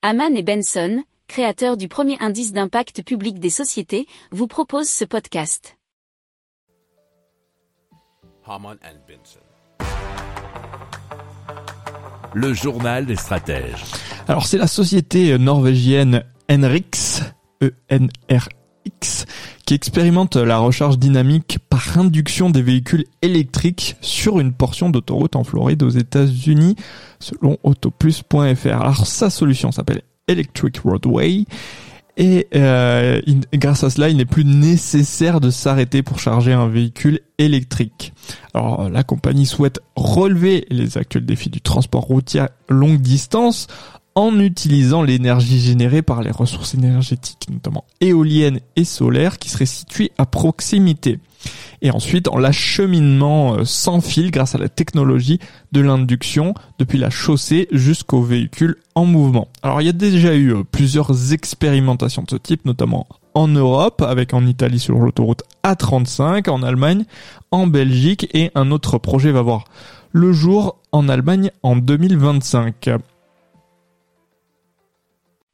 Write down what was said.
Haman et Benson, créateurs du premier indice d'impact public des sociétés, vous proposent ce podcast. Haman and Benson. Le journal des stratèges. Alors c'est la société norvégienne Enrix, E-N-R-X, qui expérimente la recharge dynamique par induction des véhicules électriques sur une portion d'autoroute en Floride aux États-Unis, selon autoplus.fr. Alors sa solution s'appelle Electric Roadway. Et euh, il- grâce à cela, il n'est plus nécessaire de s'arrêter pour charger un véhicule électrique. Alors la compagnie souhaite relever les actuels défis du transport routier longue distance en utilisant l'énergie générée par les ressources énergétiques, notamment éoliennes et solaires, qui seraient situées à proximité. Et ensuite, en l'acheminement euh, sans fil grâce à la technologie de l'induction depuis la chaussée jusqu'au véhicule en mouvement. Alors, il y a déjà eu euh, plusieurs expérimentations de ce type, notamment en Europe, avec en Italie sur l'autoroute A35, en Allemagne, en Belgique, et un autre projet va voir le jour en Allemagne en 2025.